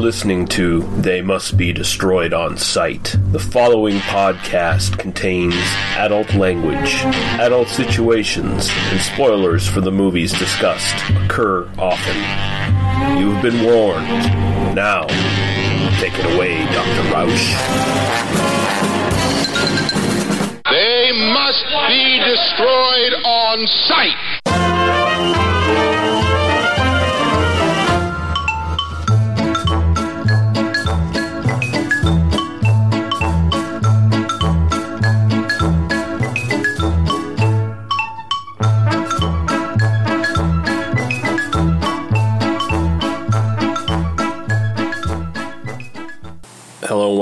listening to They Must Be Destroyed on Sight. The following podcast contains adult language, adult situations, and spoilers for the movies discussed occur often. You've been warned. Now, take it away, Dr. Roush. They must be destroyed on sight.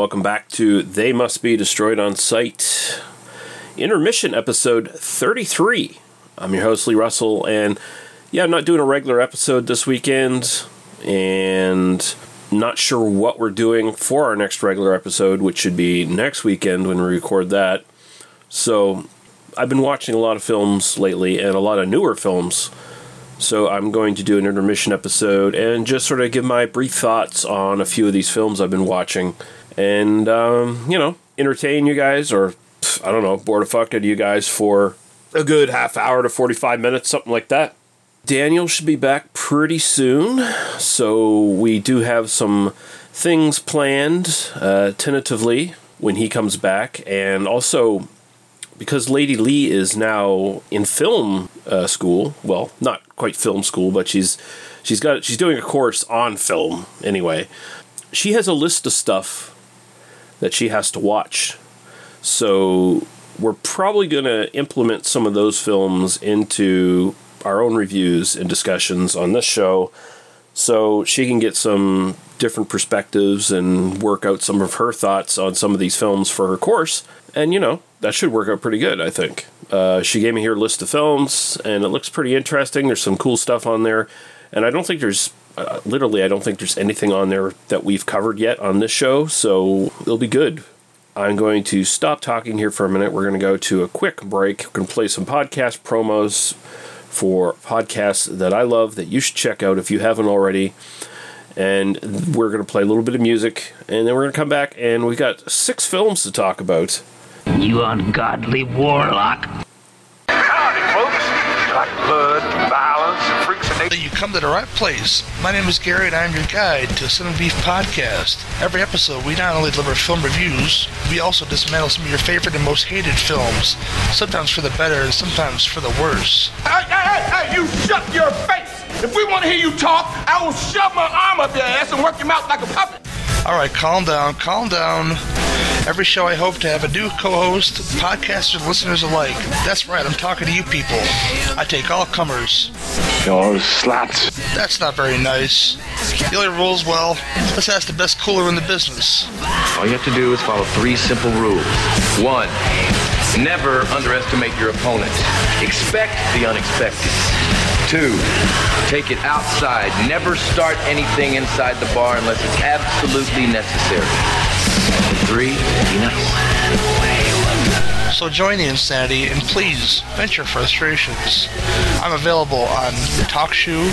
Welcome back to They Must Be Destroyed on Sight. Intermission episode 33. I'm your host, Lee Russell, and yeah, I'm not doing a regular episode this weekend, and not sure what we're doing for our next regular episode, which should be next weekend when we record that. So, I've been watching a lot of films lately, and a lot of newer films. So I'm going to do an intermission episode and just sort of give my brief thoughts on a few of these films I've been watching, and um, you know, entertain you guys, or I don't know, bore the fuck out of you guys for a good half hour to 45 minutes, something like that. Daniel should be back pretty soon, so we do have some things planned uh, tentatively when he comes back, and also because Lady Lee is now in film uh, school. Well, not quite film school, but she's she's got she's doing a course on film anyway. She has a list of stuff that she has to watch. So we're probably going to implement some of those films into our own reviews and discussions on this show so she can get some different perspectives and work out some of her thoughts on some of these films for her course. And you know, that should work out pretty good, I think. Uh, she gave me her list of films, and it looks pretty interesting. There's some cool stuff on there, and I don't think there's uh, literally, I don't think there's anything on there that we've covered yet on this show, so it'll be good. I'm going to stop talking here for a minute. We're going to go to a quick break. We're going to play some podcast promos for podcasts that I love that you should check out if you haven't already. And we're going to play a little bit of music, and then we're going to come back, and we've got six films to talk about. You ungodly warlock. Howdy, folks. Like blood, violence, come to the right place. My name is Gary, and I'm your guide to Sin and Beef Podcast. Every episode, we not only deliver film reviews, we also dismantle some of your favorite and most hated films. Sometimes for the better, and sometimes for the worse. Hey, hey, hey, hey, you shut your face! If we want to hear you talk, I will shove my arm up your ass and work your mouth like a puppet. All right, calm down, calm down. Every show, I hope to have a new co-host, podcasters, listeners alike. That's right, I'm talking to you people. I take all comers. You're sluts. That's not very nice. The only rules, well, let's ask the best cooler in the business. All you have to do is follow three simple rules. One, never underestimate your opponent. Expect the unexpected. Two, take it outside. Never start anything inside the bar unless it's absolutely necessary. And three, be nice. So join the insanity and please vent your frustrations. I'm available on TalkShoe,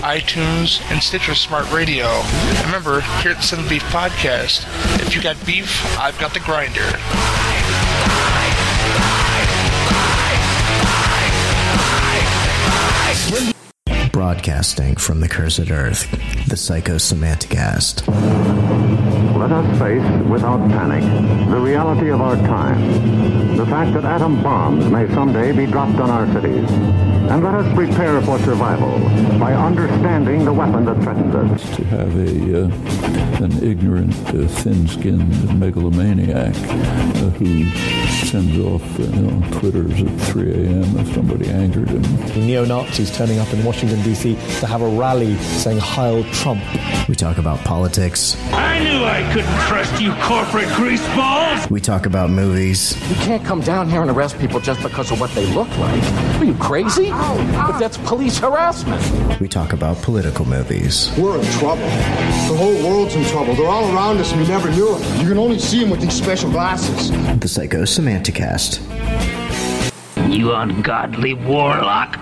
iTunes, and Stitcher Smart Radio. And remember, here at the Sin Beef Podcast, if you got beef, I've got the grinder. Broadcasting from the cursed earth, the Psycho Psychosemanticast. Let us face, without panic, the reality of our time. The fact that atom bombs may someday be dropped on our cities. And let us prepare for survival by understanding the weapon that threatens us. to have a uh, an ignorant, uh, thin-skinned megalomaniac uh, who sends off uh, you know, Twitters at 3 a.m. if somebody angered him. neo-Nazis turning up in Washington D.C. to have a rally saying "Heil Trump." We talk about politics. I knew I couldn't trust you corporate greaseballs. We talk about movies. You can't come down here and arrest people just because of what they look like. Are you crazy? But that's police harassment. We talk about political movies. We're in trouble. The whole world's in trouble. They're all around us and we never knew it. You can only see them with these special glasses. The Psychosemanticast. You ungodly warlock.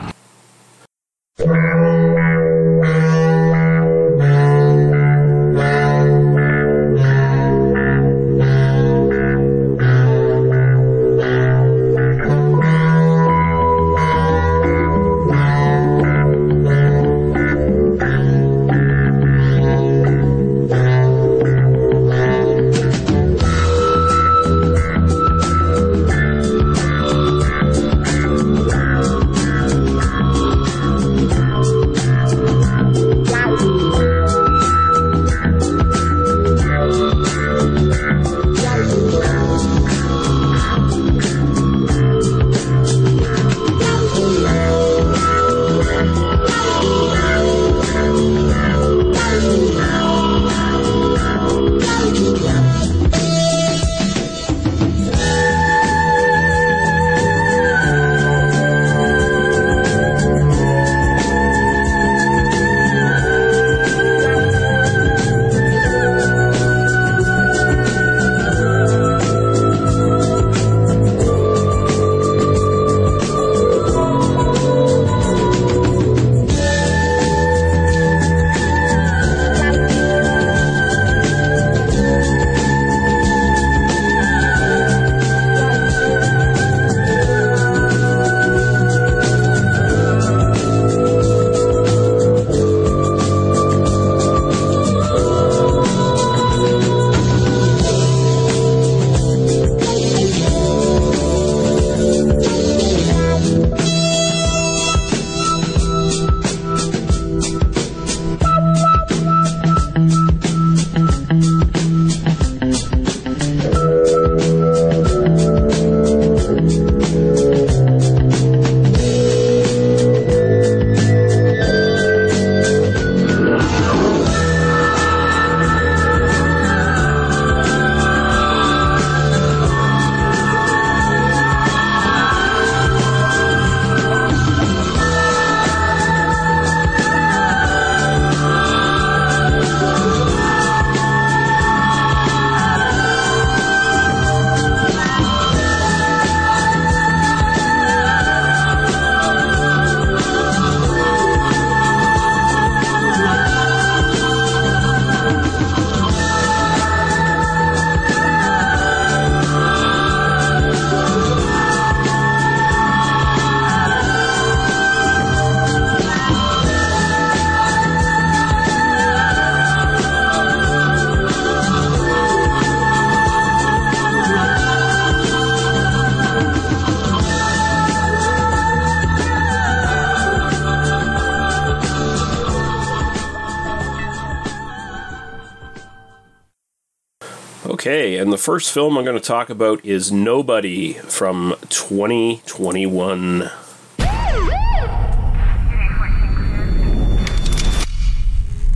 Okay, and the first film I'm going to talk about is Nobody from 2021.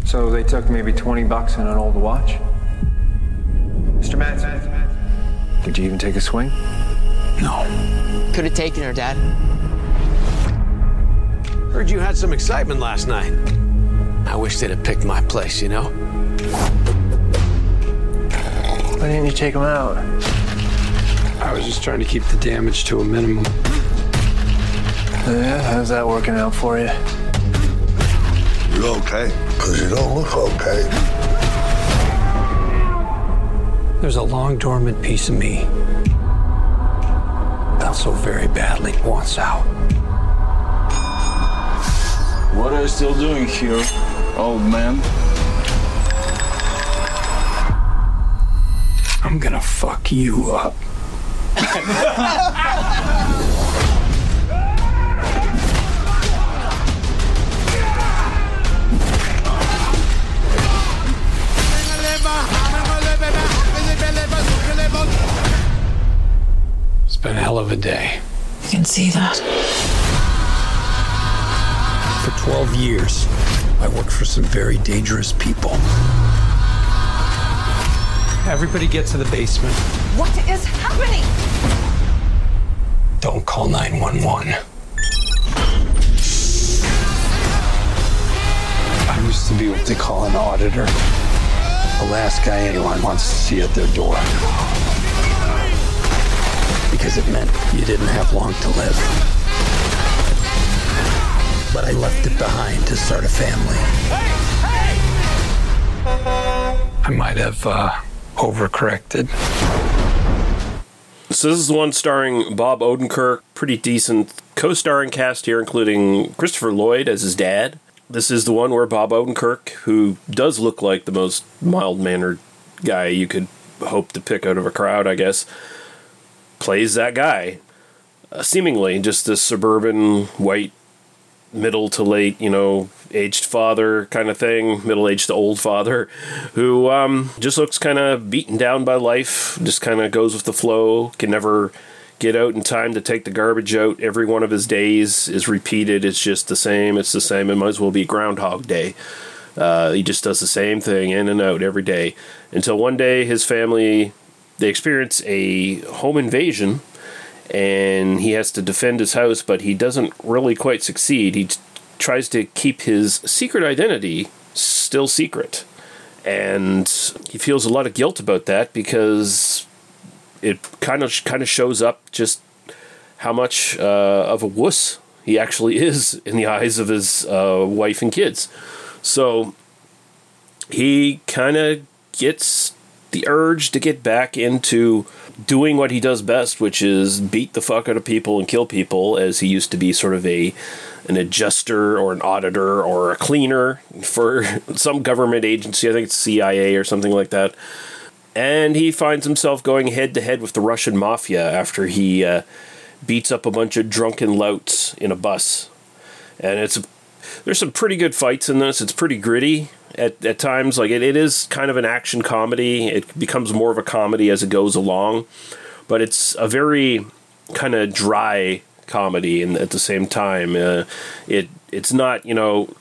So they took maybe 20 bucks and an old watch? Mr. Mansell, did you even take a swing? No. Could have taken her, Dad. Heard you had some excitement last night. I wish they'd have picked my place, you know? Why didn't you take him out? I was just trying to keep the damage to a minimum. Yeah, how's that working out for you? You okay? Because you don't look okay. There's a long dormant piece of me that so very badly wants out. What are you still doing here, old man? I'm gonna fuck you up. It's been a hell of a day. You can see that. For 12 years, I worked for some very dangerous people. Everybody get to the basement. What is happening? Don't call 911. I used to be what they call an auditor. The last guy anyone wants to see at their door. Because it meant you didn't have long to live. But I left it behind to start a family. I might have uh, overcorrected. So this is the one starring Bob Odenkirk, pretty decent co-starring cast here, including Christopher Lloyd as his dad. This is the one where Bob Odenkirk, who does look like the most mild-mannered guy you could hope to pick out of a crowd, I guess, plays that guy. Uh, seemingly just this suburban white middle to late, you know, aged father kind of thing, middle aged to old father, who um, just looks kind of beaten down by life, just kind of goes with the flow, can never get out in time to take the garbage out. Every one of his days is repeated. It's just the same. It's the same. It might as well be Groundhog Day. Uh, he just does the same thing in and out every day until one day his family they experience a home invasion and he has to defend his house, but he doesn't really quite succeed. He tries to keep his secret identity still secret. And he feels a lot of guilt about that because it kind of kind of shows up just how much uh, of a wuss he actually is in the eyes of his uh, wife and kids. So he kind of gets the urge to get back into doing what he does best, which is beat the fuck out of people and kill people, as he used to be sort of a an adjuster or an auditor or a cleaner for some government agency. I think it's CIA or something like that. And he finds himself going head to head with the Russian mafia after he uh, beats up a bunch of drunken louts in a bus. And it's there's some pretty good fights in this. It's pretty gritty at, at times. Like it, it is kind of an action comedy. It becomes more of a comedy as it goes along, but it's a very kind of dry comedy. And at the same time, uh, it it's not you know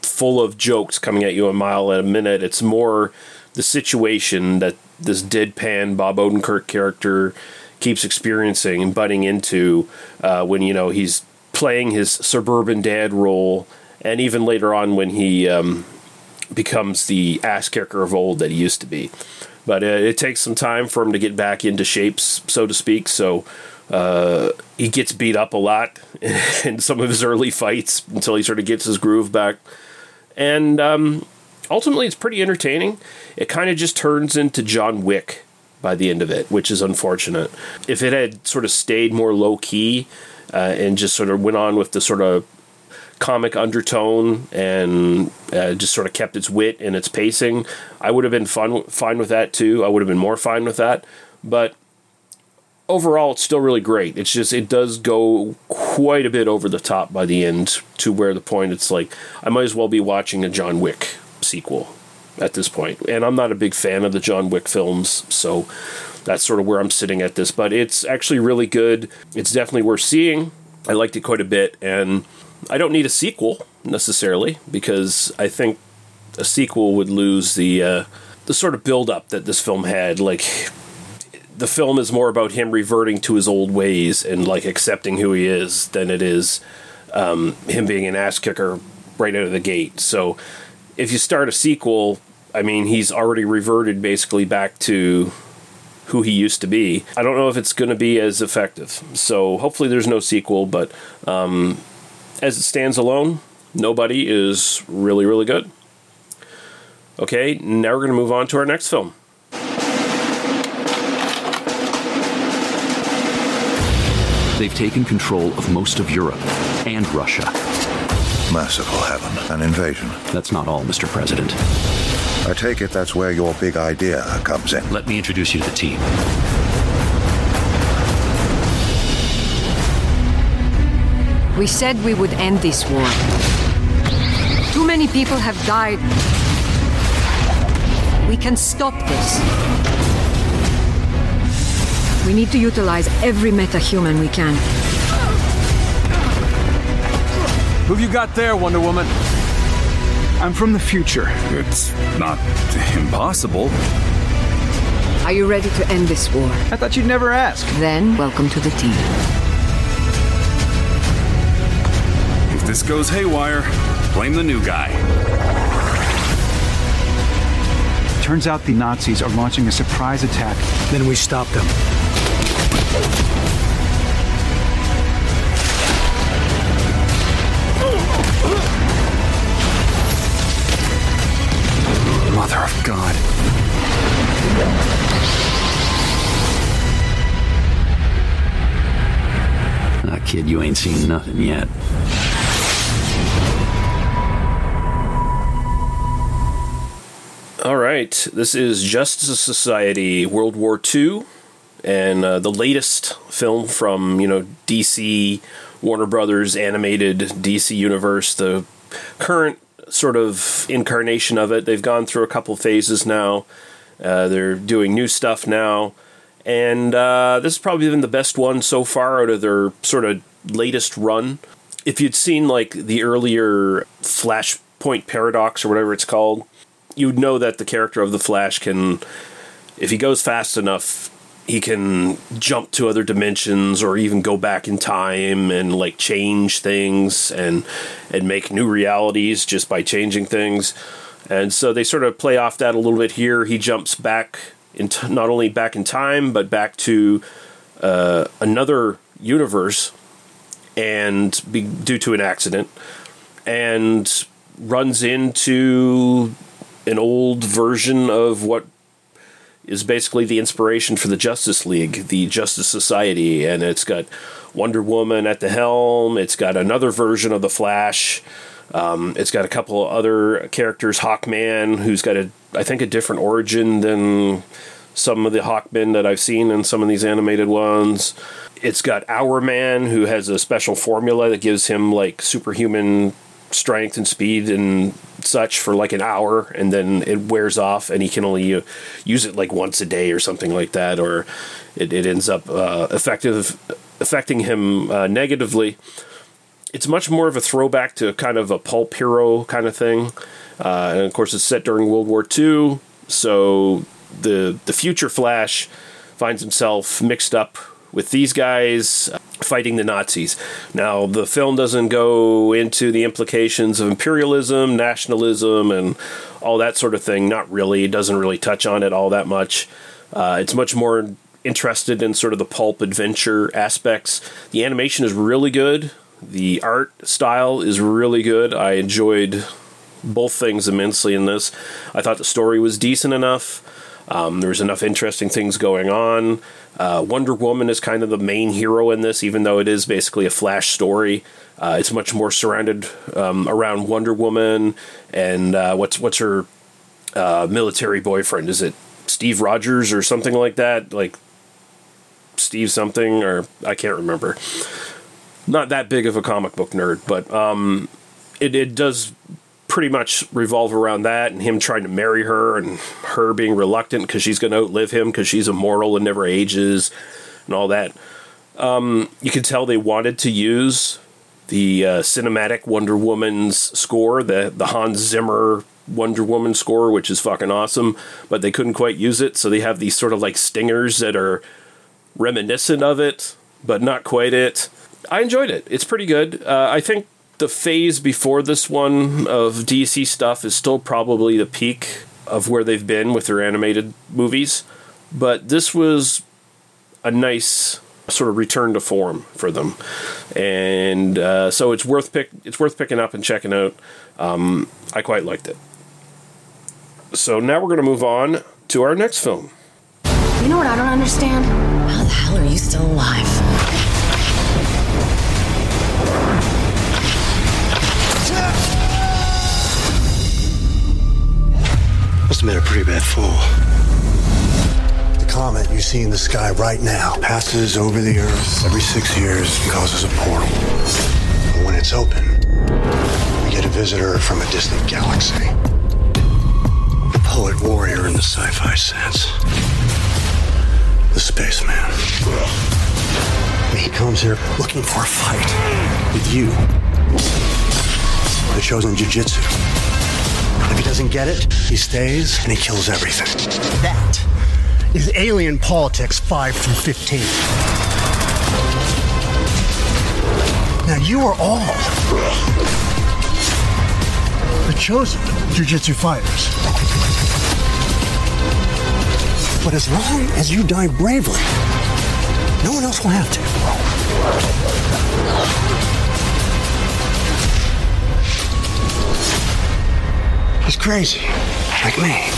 full of jokes coming at you a mile a minute. It's more the situation that this deadpan Bob Odenkirk character keeps experiencing and butting into uh, when you know he's playing his suburban dad role, and even later on when he um, becomes the ass kicker of old that he used to be. But uh, it takes some time for him to get back into shapes, so to speak. So uh, he gets beat up a lot in some of his early fights until he sort of gets his groove back. And um, ultimately, it's pretty entertaining. It kind of just turns into John Wick by the end of it, which is unfortunate. If it had sort of stayed more low key uh, and just sort of went on with the sort of comic undertone and uh, just sort of kept its wit and its pacing, I would have been fun fine with that too. I would have been more fine with that. But overall, it's still really great. It's just it does go quite a bit over the top by the end to where the point it's like I might as well be watching a John Wick sequel. at this point. And I'm not a big fan of the John Wick films, so that's sort of where I'm sitting at this. But it's actually really good. It's definitely worth seeing. I liked it quite a bit, and I don't need a sequel necessarily because I think a sequel would lose the uh, the sort of build up that this film had. Like the film is more about him reverting to his old ways and like accepting who he is than it is um, him being an ass kicker right out of the gate. So if you start a sequel, I mean, he's already reverted basically back to who he used to be. I don't know if it's going to be as effective. So hopefully there's no sequel, but um, as it stands alone, Nobody is really, really good. Okay, now we're going to move on to our next film. They've taken control of most of Europe and Russia. Merciful heaven, an invasion. That's not all, Mr. President. I take it that's where your big idea comes in. Let me introduce you to the team. We said we would end this war. Too many people have died. We can stop this. We need to utilize every metahuman we can. Who've you got there, Wonder Woman? I'm from the future. It's not impossible. Are you ready to end this war? I thought you'd never ask. Then, welcome to the team. If this goes haywire, blame the new guy. Turns out the Nazis are launching a surprise attack. Then we stop them. Mother of God. Ah, kid, you ain't seen nothing yet. All right, this is Justice Society World War II, and uh, the latest film from you know DC, Warner Brothers animated DC universe. The current sort of incarnation of it. They've gone through a couple phases now. Uh, they're doing new stuff now, and uh, this has probably been the best one so far out of their sort of latest run. If you'd seen like the earlier Flashpoint Paradox or whatever it's called, you'd know that the character of the Flash can, if he goes fast enough, he can jump to other dimensions or even go back in time and like change things and and make new realities just by changing things. And so they sort of play off that a little bit here. He jumps back into not only back in time but back to uh, another universe and be, due to an accident and runs into an old version of what is basically the inspiration for the Justice League, the Justice Society, and it's got Wonder Woman at the helm. It's got another version of the Flash. Um, it's got a couple of other characters, Hawkman, who's got a I think a different origin than some of the Hawkmen that I've seen in some of these animated ones. It's got Hourman, who has a special formula that gives him like superhuman strength and speed and such for like an hour and then it wears off and he can only uh, use it like once a day or something like that or it, it ends up uh, effective affecting him uh, negatively. It's much more of a throwback to kind of a pulp hero kind of thing. Uh, and of course it's set during world war ii so the the future flash finds himself mixed up with these guys fighting the Nazis. Now, the film doesn't go into the implications of imperialism, nationalism, and all that sort of thing. Not really. It doesn't really touch on it all that much. Uh, it's much more interested in sort of the pulp adventure aspects. The animation is really good. The art style is really good. I enjoyed both things immensely in this. I thought the story was decent enough. Um, there's enough interesting things going on. Uh, Wonder Woman is kind of the main hero in this, even though it is basically a Flash story. Uh, it's much more surrounded um, around Wonder Woman and uh, what's what's her uh, military boyfriend? Is it Steve Rogers or something like that? Like Steve something or I can't remember. Not that big of a comic book nerd, but um, it it does pretty much revolve around that and him trying to marry her and her being reluctant because she's going to outlive him because she's immortal and never ages and all that. Um, you can tell they wanted to use the uh, cinematic Wonder Woman's score, the the Hans Zimmer Wonder Woman score, which is fucking awesome, but they couldn't quite use it, so they have these sort of like stingers that are reminiscent of it, but not quite it. I enjoyed it. It's pretty good. Uh, I think the phase before this one of DC stuff is still probably the peak of where they've been with their animated movies, but this was a nice sort of return to form for them, and uh, so it's worth pick it's worth picking up and checking out. Um, I quite liked it. So now we're going to move on to our next film. You know what I don't understand? How the hell are you still alive? Made a pretty bad fall. The comet you see in the sky right now passes over the Earth every six years and causes a portal. And when it's open, we get a visitor from a distant galaxy. The poet warrior in the sci fi sense. The spaceman. He comes here looking for a fight with you. The chosen jujitsu. He doesn't get it, he stays and he kills everything. That is Alien Politics 5 through 15. Now you are all the chosen jujitsu fighters. But as long as you die bravely, no one else will have to. He's crazy, like me.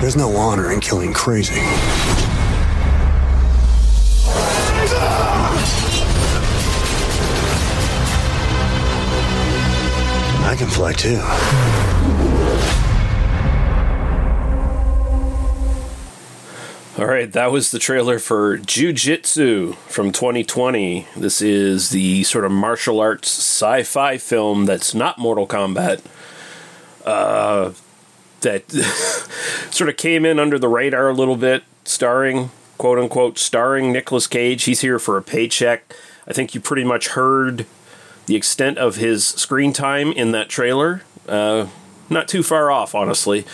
There's no honor in killing crazy. Can fly too. All right, that was the trailer for Jiu-Jitsu from 2020. This is the sort of martial arts sci-fi film that's not Mortal Kombat. Uh, that sort of came in under the radar a little bit, starring quote unquote starring Nicolas Cage. He's here for a paycheck. I think you pretty much heard the extent of his screen time in that trailer. Uh, not too far off, honestly.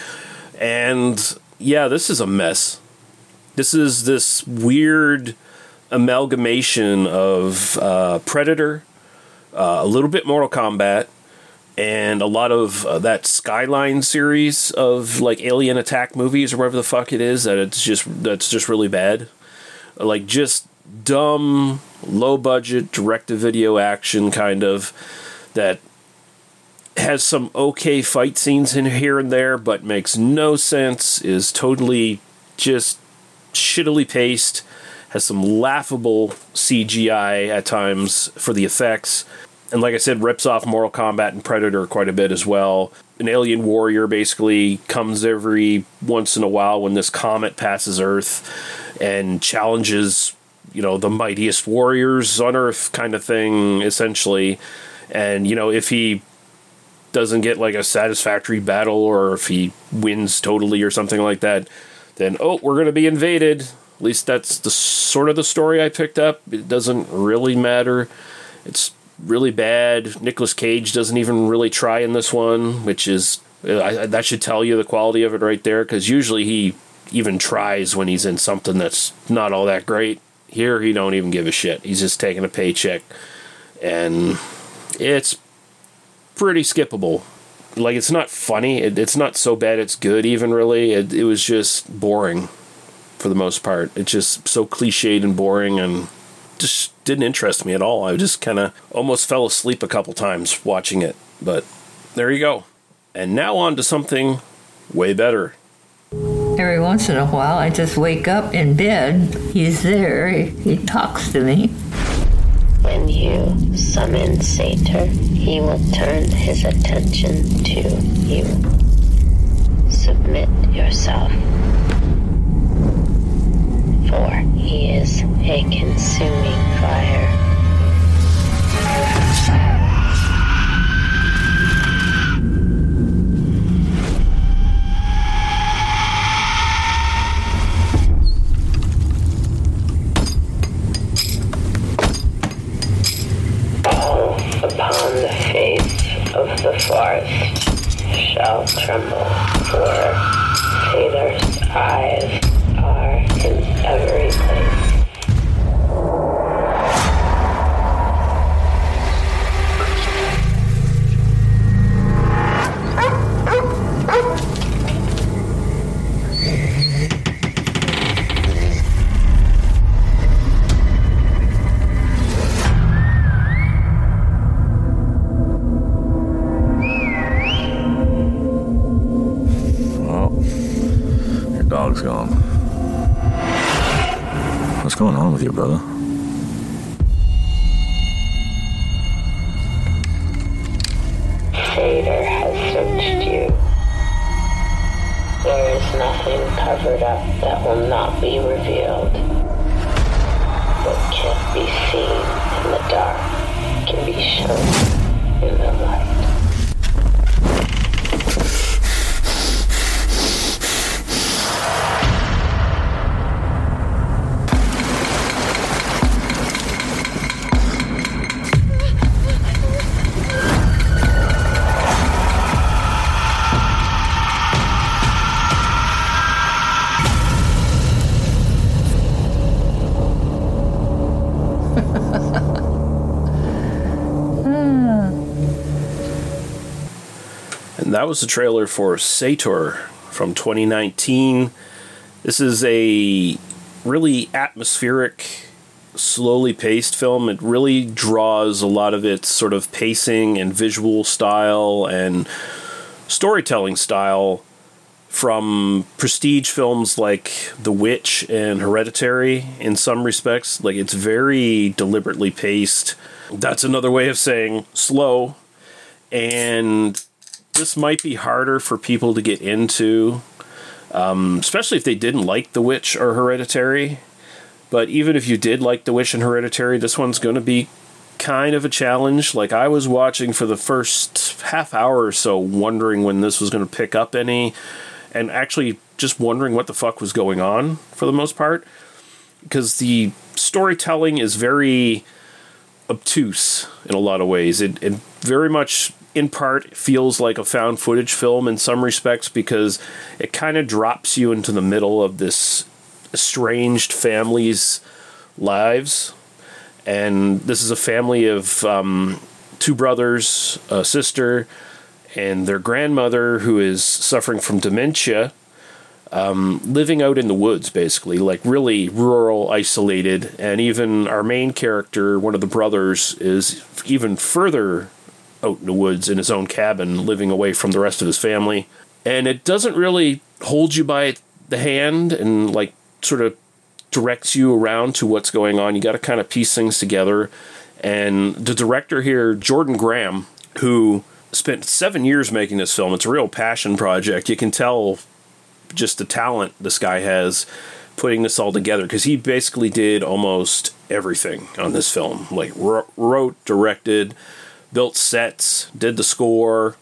And yeah, this is a mess. This is this weird amalgamation of uh, Predator, uh, a little bit Mortal Kombat, and a lot of uh, that Skyline series of like alien attack movies or whatever the fuck it is that it's just that's just really bad. Like just dumb, low budget direct to video action kind of that has some okay fight scenes in here and there but makes no sense is totally just shittily paced has some laughable CGI at times for the effects and like I said, rips off Mortal Kombat and Predator quite a bit as well. An alien warrior basically comes every once in a while when this comet passes Earth and challenges, you know, the mightiest warriors on Earth, kind of thing, essentially. And, you know, if he doesn't get like a satisfactory battle or if he wins totally or something like that, then, oh, we're going to be invaded. At least that's the sort of the story I picked up. It doesn't really matter. It's really bad. Nicolas Cage doesn't even really try in this one, which is I, that should tell you the quality of it right there. Because usually he even tries when he's in something that's not all that great. Here he don't even give a shit. He's just taking a paycheck, and it's pretty skippable. Like it's not funny. It, it's not so bad. It's good. Even really, it, it was just boring for the most part. It's just so cliched and boring and just didn't interest me at all. I just kind of almost fell asleep a couple times watching it. But there you go. And now on to something way better. Every once in a while, I just wake up in bed. He's there. He, talks to me. When you summon Sator, he will turn his attention to you. Submit yourself. For he is a consuming fire. That was the trailer for Sator from 2019. This is a really atmospheric, slowly paced film. It really draws a lot of its sort of pacing and visual style and storytelling style from prestige films like The Witch and Hereditary in some respects. Like it's very deliberately paced. That's another way of saying slow. And this might be harder for people to get into, um, especially if they didn't like The Witch or Hereditary. But even if you did like The Witch and Hereditary, this one's going to be kind of a challenge. Like I was watching for the first half hour or so, wondering when this was going to pick up any, and actually just wondering what the fuck was going on for the most part, because the storytelling is very obtuse in a lot of ways. It, it very much, in part, feels like a found footage film in some respects because it kind of drops you into the middle of this estranged family's lives. And this is a family of um, two brothers, a sister, and their grandmother who is suffering from dementia. Um, living out in the woods, basically, like really rural, isolated, and even our main character, one of the brothers, is even further out in the woods in his own cabin, living away from the rest of his family. And it doesn't really hold you by the hand and like sort of directs you around to what's going on. You got to kind of piece things together. And the director here, Jordan Graham, who spent seven years making this film, it's a real passion project. You can tell just the talent this guy has putting this all together because he basically did almost everything on this film like wrote directed built sets did the score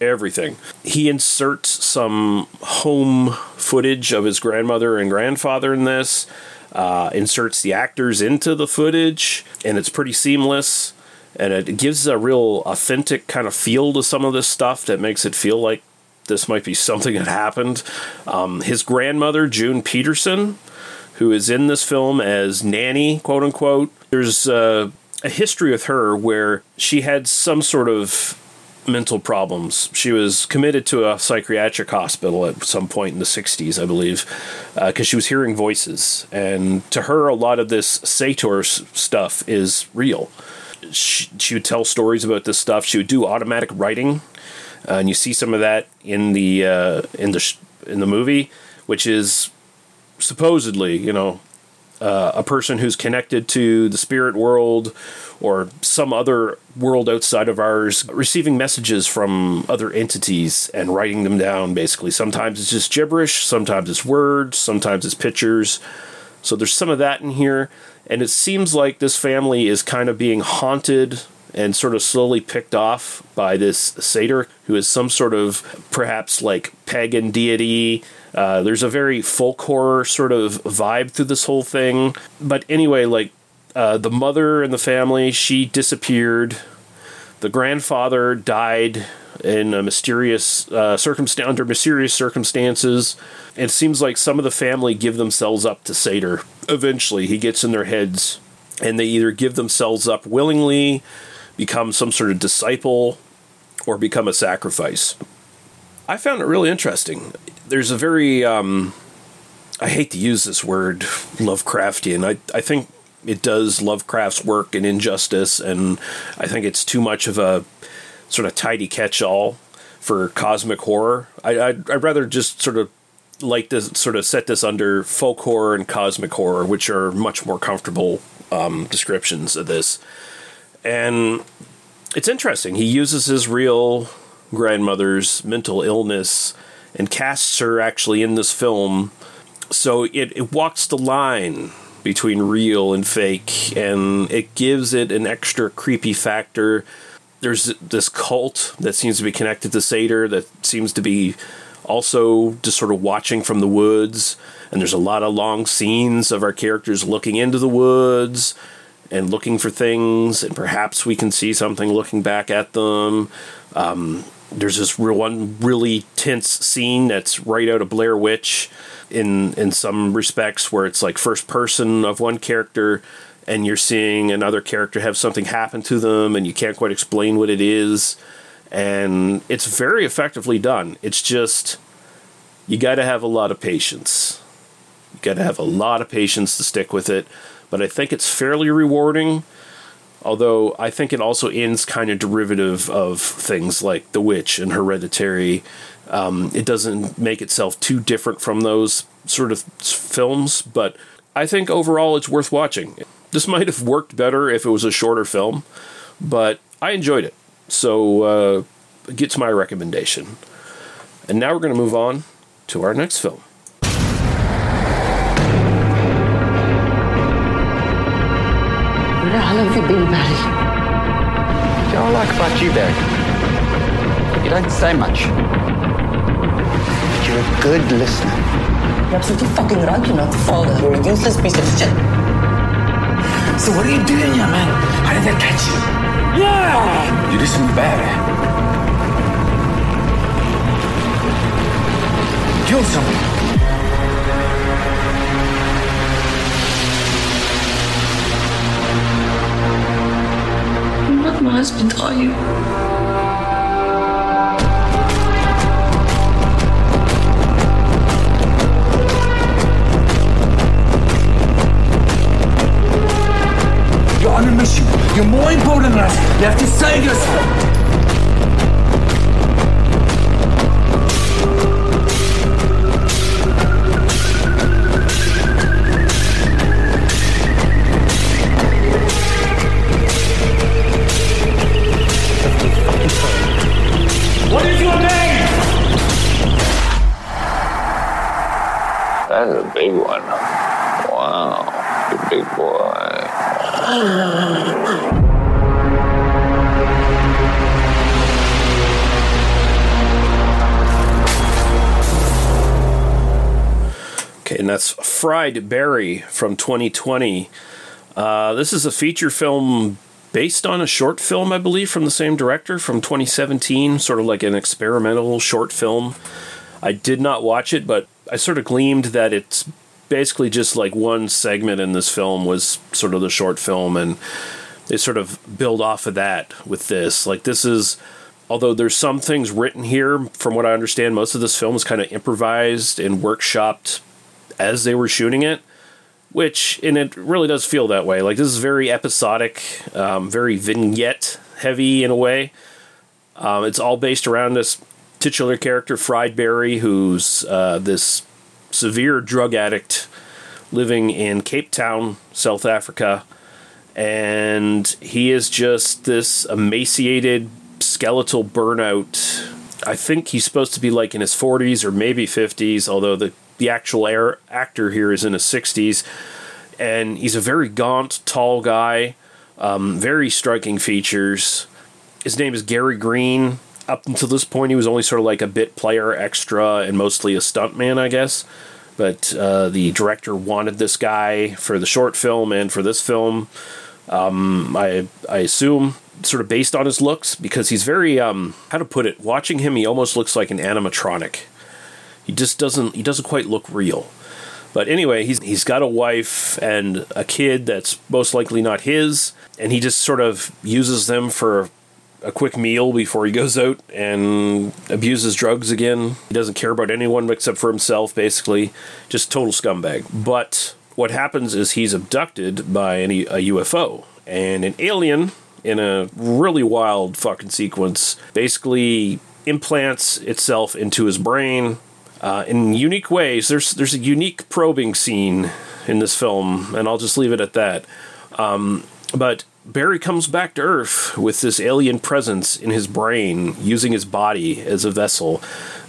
everything he inserts some home footage of his grandmother and grandfather in this uh, inserts the actors into the footage and it's pretty seamless and it gives a real authentic kind of feel to some of this stuff that makes it feel like this might be something that happened. Um, his grandmother, June Peterson, who is in this film as nanny, quote unquote. There's uh, a history with her where she had some sort of mental problems. She was committed to a psychiatric hospital at some point in the 60s, I believe, because uh, she was hearing voices. And to her, a lot of this Sator stuff is real. She, she would tell stories about this stuff. She would do automatic writing uh, and you see some of that in the uh, in the sh- in the movie, which is supposedly, you know, uh, a person who's connected to the spirit world or some other world outside of ours, receiving messages from other entities and writing them down, basically. Sometimes it's just gibberish, sometimes it's words, sometimes it's pictures. So there's some of that in here. And it seems like this family is kind of being haunted and sort of slowly picked off by this Sator, who is some sort of perhaps like pagan deity. Uh, there's a very folk horror sort of vibe through this whole thing. But anyway, like uh, the mother and the family, she disappeared. The grandfather died in a mysterious uh, circumstance under mysterious circumstances. It seems like some of the family give themselves up to Sator. Eventually, he gets in their heads, and they either give themselves up willingly, become some sort of disciple, or become a sacrifice. I found it really interesting. There's a very, um, I hate to use this word, Lovecraftian. I, I think it does Lovecraft's work in Injustice, and I think it's too much of a sort of tidy catch-all for cosmic horror. I, I'd, I'd rather just sort of like to sort of set this under folk horror and cosmic horror, which are much more comfortable um, descriptions of this. And it's interesting. He uses his real grandmother's mental illness and casts her actually in this film. So it, it walks the line between real and fake, and it gives it an extra creepy factor. There's this cult that seems to be connected to Sator that seems to be also just sort of watching from the woods. And there's a lot of long scenes of our characters looking into the woods and looking for things, and perhaps we can see something looking back at them. Um, there's this real one really tense scene that's right out of Blair Witch in in some respects where it's like first person of one character and you're seeing another character have something happen to them and you can't quite explain what it is. And it's very effectively done. It's just you got to have a lot of patience. You got to have a lot of patience to stick with it but i think it's fairly rewarding although i think it also ends kind of derivative of things like the witch and hereditary um, it doesn't make itself too different from those sort of films, but I think overall it's worth watching. This might have worked better if it was a shorter film, but I enjoyed it. So uh, it gets my recommendation. And now we're going to move on to our next film. Where the hell have you been, Barry? You know what I like about you, Barry? You don't say much. But You're a good listener. You're absolutely fucking right. You're not the father. You're a useless piece of shit. So what are you doing here, man? How did they catch you? Yeah! You listen bad. Kill someone. Husband, are you? You're on a mission. You're more important than us. You have to save yourself. That's Fried Barry from 2020. Uh, this is a feature film based on a short film, I believe, from the same director from 2017, sort of like an experimental short film. I did not watch it, but I sort of gleamed that it's basically just like one segment in this film was sort of the short film, and they sort of build off of that with this. Like, this is, although there's some things written here, from what I understand, most of this film is kind of improvised and workshopped as they were shooting it which and it really does feel that way. Like this is very episodic um, very vignette heavy in a way. Um, it's all based around this titular character fried barry who's uh, this severe drug addict living in Cape Town, South Africa, and he is just this emaciated, skeletal burnout. I think he's supposed to be like in his 40s or maybe 50s, although the, the actual air, actor here is in his 60s. And he's a very gaunt, tall guy, um, very striking features. His name is Gary Green. Up until this point, he was only sort of like a bit player, extra, and mostly a stuntman, I guess. But uh, the director wanted this guy for the short film and for this film. Um, I I assume sort of based on his looks because he's very um, how to put it. Watching him, he almost looks like an animatronic. He just doesn't he doesn't quite look real. But anyway, he's he's got a wife and a kid that's most likely not his, and he just sort of uses them for a quick meal before he goes out and abuses drugs again. He doesn't care about anyone except for himself, basically. Just total scumbag. But what happens is he's abducted by any, a UFO, and an alien in a really wild fucking sequence basically implants itself into his brain uh, in unique ways. There's there's a unique probing scene in this film, and I'll just leave it at that. Um, but Barry comes back to Earth with this alien presence in his brain, using his body as a vessel.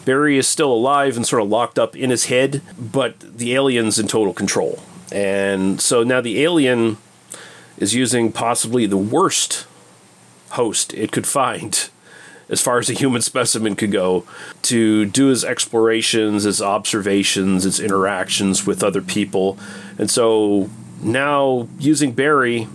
Barry is still alive and sort of locked up in his head, but the alien's in total control. And so now the alien is using possibly the worst host it could find as far as a human specimen could go to do his explorations, his observations, his interactions with other people. And so now using Barry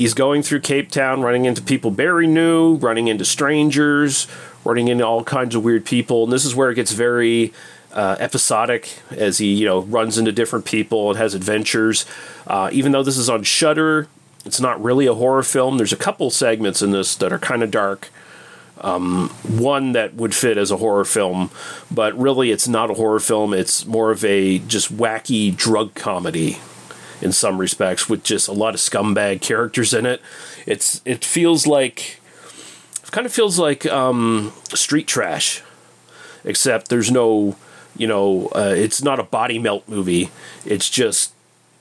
he's going through Cape Town, running into people Barry knew, running into strangers, running into all kinds of weird people, and this is where it gets very uh, episodic as he you know runs into different people and has adventures. Uh, even though this is on Shutter, it's not really a horror film. There's a couple segments in this that are kind of dark. Um, one that would fit as a horror film, but really it's not a horror film. It's more of a just wacky drug comedy in some respects, with just a lot of scumbag characters in it. It's it feels like it kind of feels like um, street trash, except there's no you know uh, it's not a body melt movie. It's just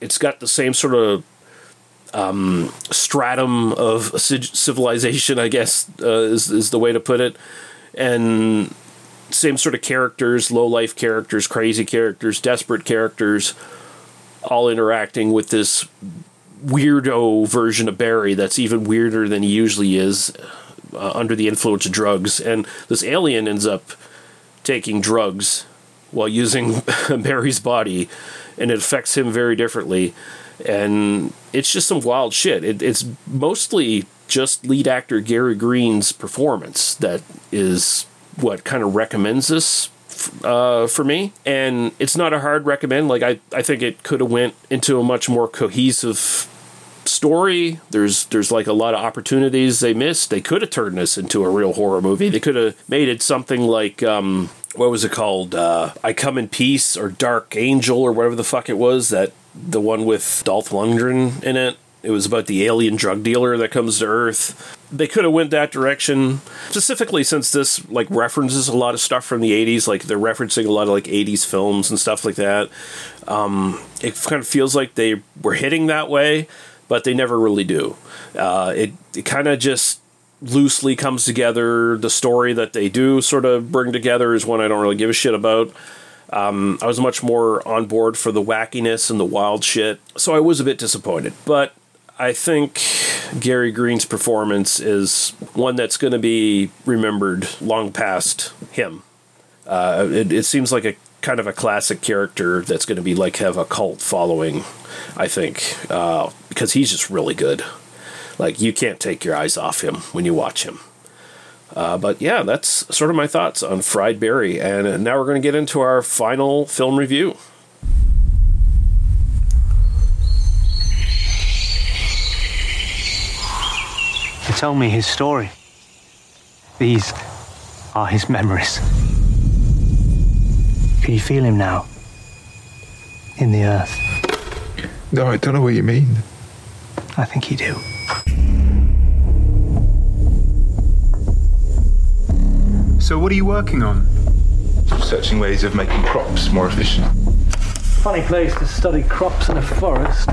it's got the same sort of um, stratum of civilization, I guess uh, is is the way to put it, and same sort of characters, low life characters, crazy characters, desperate characters all interacting with this weirdo version of Barry that's even weirder than he usually is uh, under the influence of drugs. And this alien ends up taking drugs while using Barry's body, and it affects him very differently. And it's just some wild shit. It, it's mostly just lead actor Gary Green's performance that is what kind of recommends this uh, for me, and it's not a hard recommend. Like I, I think it could have went into a much more cohesive story. There's there's like a lot of opportunities they missed. They could have turned this into a real horror movie. They could have made it something like um, what was it called? Uh, I Come in Peace or Dark Angel or whatever the fuck it was. That the one with Dolph Lundgren in it. It was about the alien drug dealer that comes to Earth. They could have went that direction, specifically since this like references a lot of stuff from the '80s. Like they're referencing a lot of like '80s films and stuff like that. Um, it kind of feels like they were hitting that way, but they never really do. Uh, it it kind of just loosely comes together. The story that they do sort of bring together is one I don't really give a shit about. Um, I was much more on board for the wackiness and the wild shit, so I was a bit disappointed. But I think Gary Green's performance is one that's going to be remembered long past him. Uh, it, it, seems like a kind of a classic character that's going to be like have a cult following. I think uh, because he's just really good. Like you can't take your eyes off him when you watch him. Uh, but yeah, that's sort of my thoughts on Fried Barry. and now we're going to get into our final film review. He told me his story. These are his memories. Can you feel him now? In the earth? No, I don't know what you mean. I think you do. So, what are you working on? Searching ways of making crops more efficient. Funny place to study crops in a forest.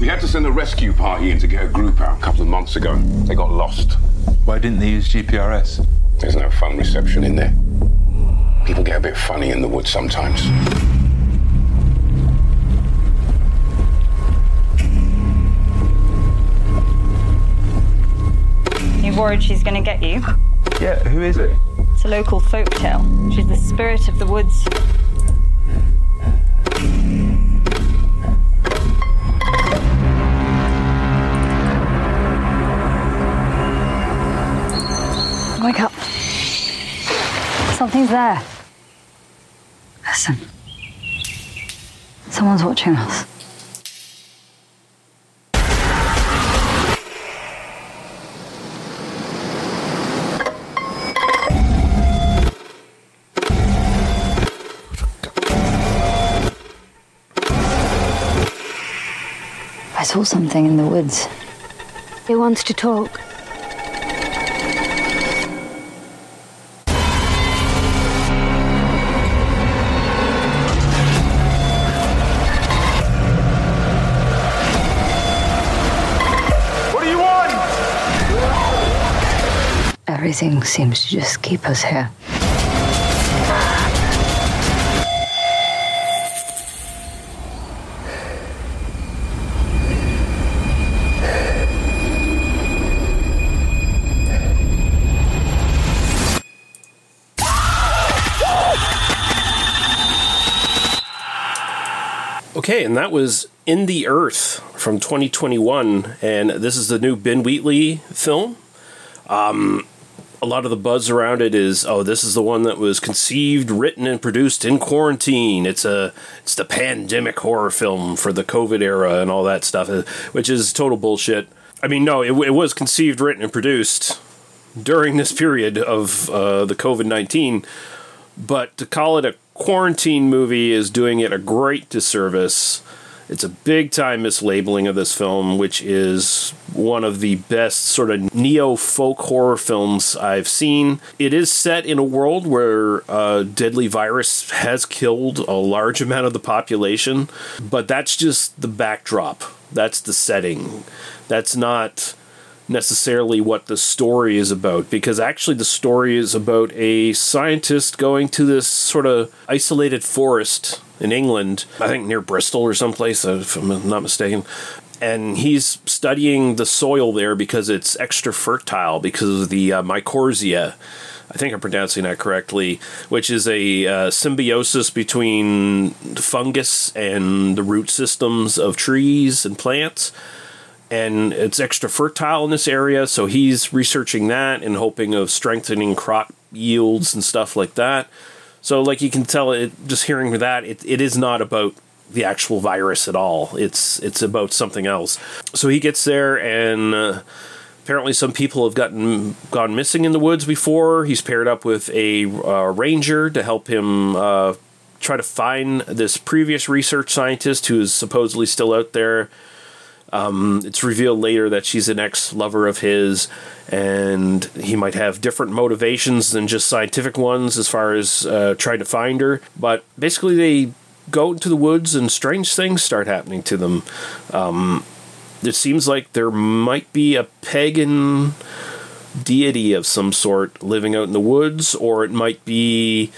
We had to send a rescue party in to get a group out a couple of months ago. They got lost. Why didn't they use GPRS? There's no phone reception in there. People get a bit funny in the woods sometimes. You worried she's gonna get you? Yeah, who is it? It's a local folk tale. She's the spirit of the woods. Wake up. Something's there. Listen. Someone's watching us. I saw something in the woods. It wants to talk. What do you want? Everything seems to just keep us here. Okay, and that was In the Earth from 2021, and this is the new Ben Wheatley film. Um, a lot of the buzz around it is, oh, this is the one that was conceived, written, and produced in quarantine. It's a, it's the pandemic horror film for the COVID era and all that stuff, uh, which is total bullshit. I mean, no, it, it was conceived, written, and produced during this period of uh, the COVID nineteen, but to call it a quarantine movie is doing it a great disservice. It's a big time mislabeling of this film, which is one of the best sort of neo folk horror films I've seen. It is set in a world where a deadly virus has killed a large amount of the population, but that's just the backdrop. That's the setting. That's not necessarily what the story is about because actually the story is about a scientist going to this sort of isolated forest in England, I think near Bristol or someplace, if I'm not mistaken. And he's studying the soil there because it's extra fertile because of the uh, mycorrhiza. I think I'm pronouncing that correctly, which is a uh, symbiosis between fungus and the root systems of trees and plants and it's extra fertile in this area. So he's researching that and hoping of strengthening crop yields and stuff like that. So, like you can tell, it just hearing that it, it is not about the actual virus at all. It's it's about something else. So he gets there, and uh, apparently some people have gotten gone missing in the woods before. He's paired up with a uh, ranger to help him. Uh, try to find this previous research scientist who is supposedly still out there um, it's revealed later that she's an ex lover of his, and he might have different motivations than just scientific ones as far as uh, trying to find her. But basically, they go into the woods, and strange things start happening to them. Um, it seems like there might be a pagan deity of some sort living out in the woods, or it might be,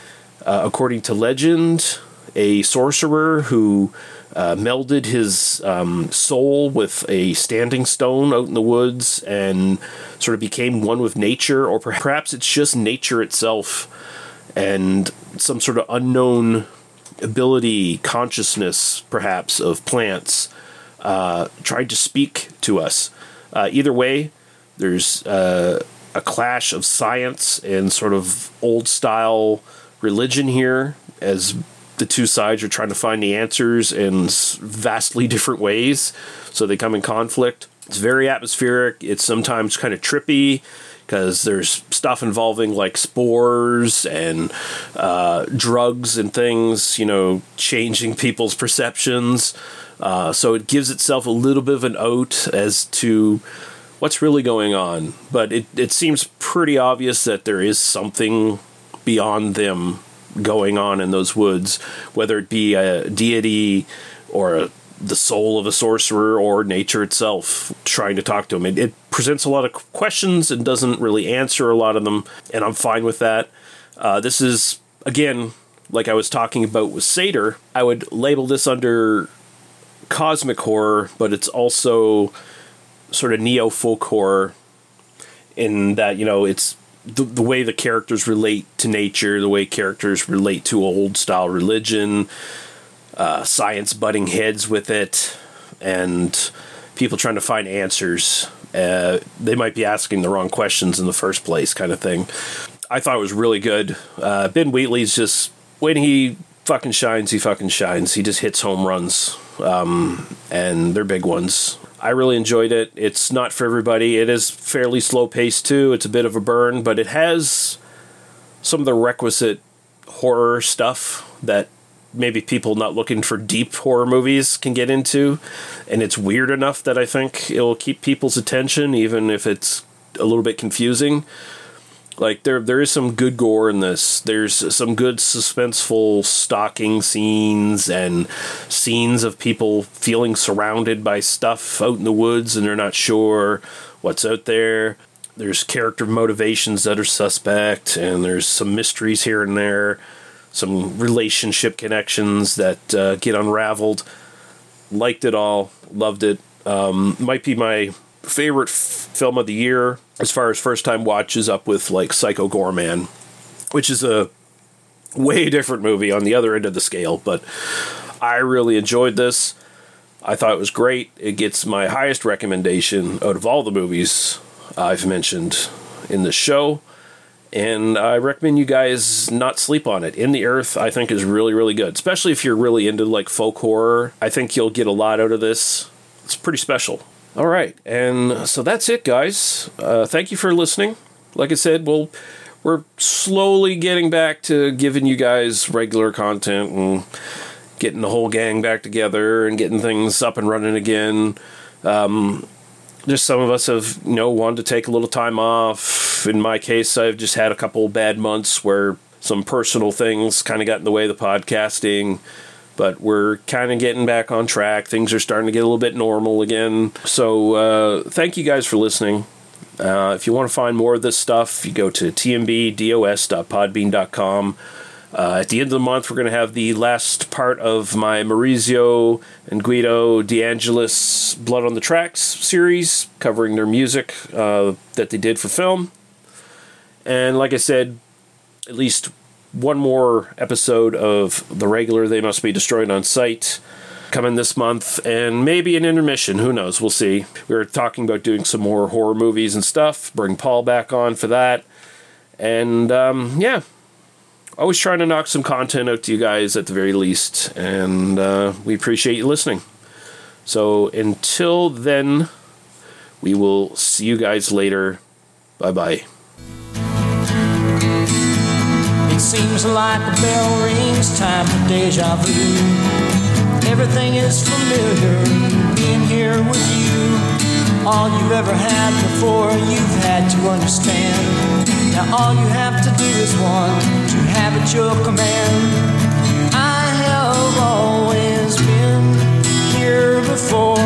uh, according to legend, a sorcerer who uh, melded his um, soul with a standing stone out in the woods and sort of became one with nature, or perhaps it's just nature itself and some sort of unknown ability, consciousness, perhaps, of plants uh, tried to speak to us. Uh, either way, there's uh, a clash of science and sort of old style religion here as the two sides are trying to find the answers in vastly different ways, so they come in conflict. It's very atmospheric. It's sometimes kind of trippy because there's stuff involving like spores and uh, drugs and things, you know, changing people's perceptions. Uh, so it gives itself a little bit of an oat as to what's really going on. But it, it seems pretty obvious that there is something beyond them going on in those woods, whether it be a deity or a, the soul of a sorcerer or nature itself trying to talk to him. It, it presents a lot of questions and doesn't really answer a lot of them, and I'm fine with that. Uh, this is, again, like I was talking about with Sator, I would label this under cosmic horror, but it's also sort of neo folk horror in that, you know, it's the, the way the characters relate to nature, the way characters relate to old style religion, uh, science butting heads with it, and people trying to find answers. Uh, they might be asking the wrong questions in the first place, kind of thing. I thought it was really good. Uh, ben Wheatley's just when he fucking shines, he fucking shines. He just hits home runs, um, and they're big ones. I really enjoyed it. It's not for everybody. It is fairly slow paced too. It's a bit of a burn, but it has some of the requisite horror stuff that maybe people not looking for deep horror movies can get into. And it's weird enough that I think it'll keep people's attention, even if it's a little bit confusing. Like there, there is some good gore in this. There's some good suspenseful stalking scenes and scenes of people feeling surrounded by stuff out in the woods and they're not sure what's out there. There's character motivations that are suspect, and there's some mysteries here and there, some relationship connections that uh, get unraveled. Liked it all, loved it. Um, might be my favorite f- film of the year as far as first time watches up with like Psycho Goreman, which is a way different movie on the other end of the scale, but I really enjoyed this. I thought it was great. It gets my highest recommendation out of all the movies I've mentioned in the show. And I recommend you guys not sleep on it. In the Earth, I think, is really, really good. Especially if you're really into like folk horror. I think you'll get a lot out of this. It's pretty special. All right, and so that's it, guys. Uh, thank you for listening. Like I said, we'll we're slowly getting back to giving you guys regular content and getting the whole gang back together and getting things up and running again. Um, just some of us have you know wanted to take a little time off. In my case, I've just had a couple bad months where some personal things kind of got in the way of the podcasting but we're kind of getting back on track. Things are starting to get a little bit normal again. So, uh, thank you guys for listening. Uh, if you want to find more of this stuff, you go to tmbdos.podbean.com. Uh, at the end of the month, we're going to have the last part of my Maurizio and Guido DeAngelis Blood on the Tracks series, covering their music uh, that they did for film. And like I said, at least one more episode of the regular They Must Be Destroyed on Site coming this month, and maybe an intermission. Who knows? We'll see. We were talking about doing some more horror movies and stuff. Bring Paul back on for that. And um, yeah, always trying to knock some content out to you guys at the very least. And uh, we appreciate you listening. So until then, we will see you guys later. Bye bye. Seems like a bell rings, time for deja vu. Everything is familiar, being here with you. All you've ever had before, you've had to understand. Now all you have to do is want to have at your command. I have always been here before.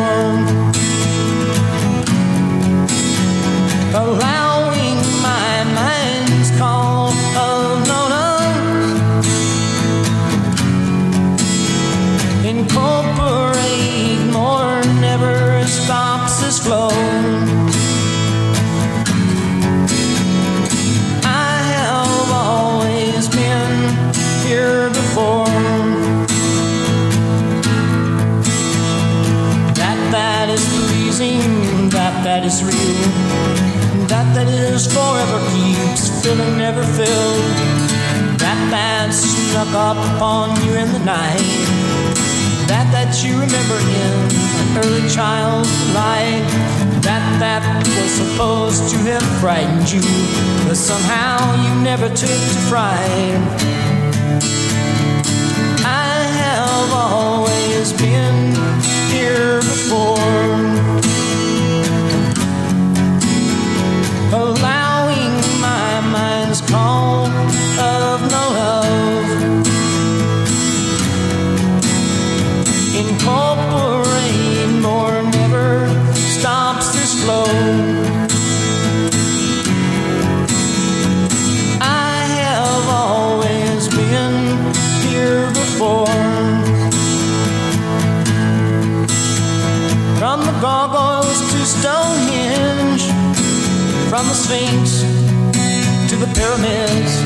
The pyramids,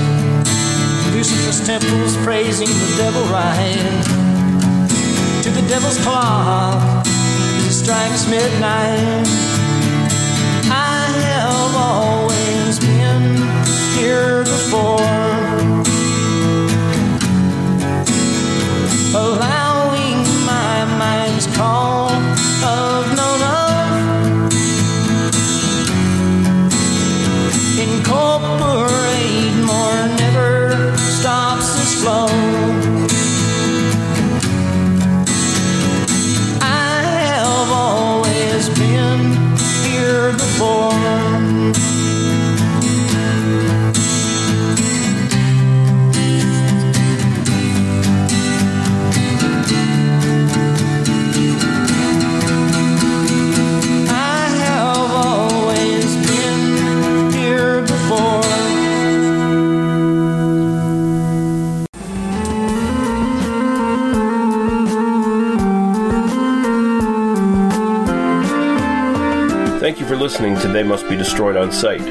Lucifer's temples praising the devil right, to the devil's clock as it strikes midnight. I have always been here before, for listening to They Must Be Destroyed on Site.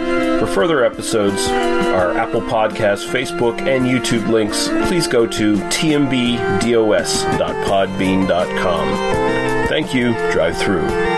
For further episodes, our Apple Podcast, Facebook, and YouTube links, please go to tmbdos.podbean.com. Thank you. Drive through.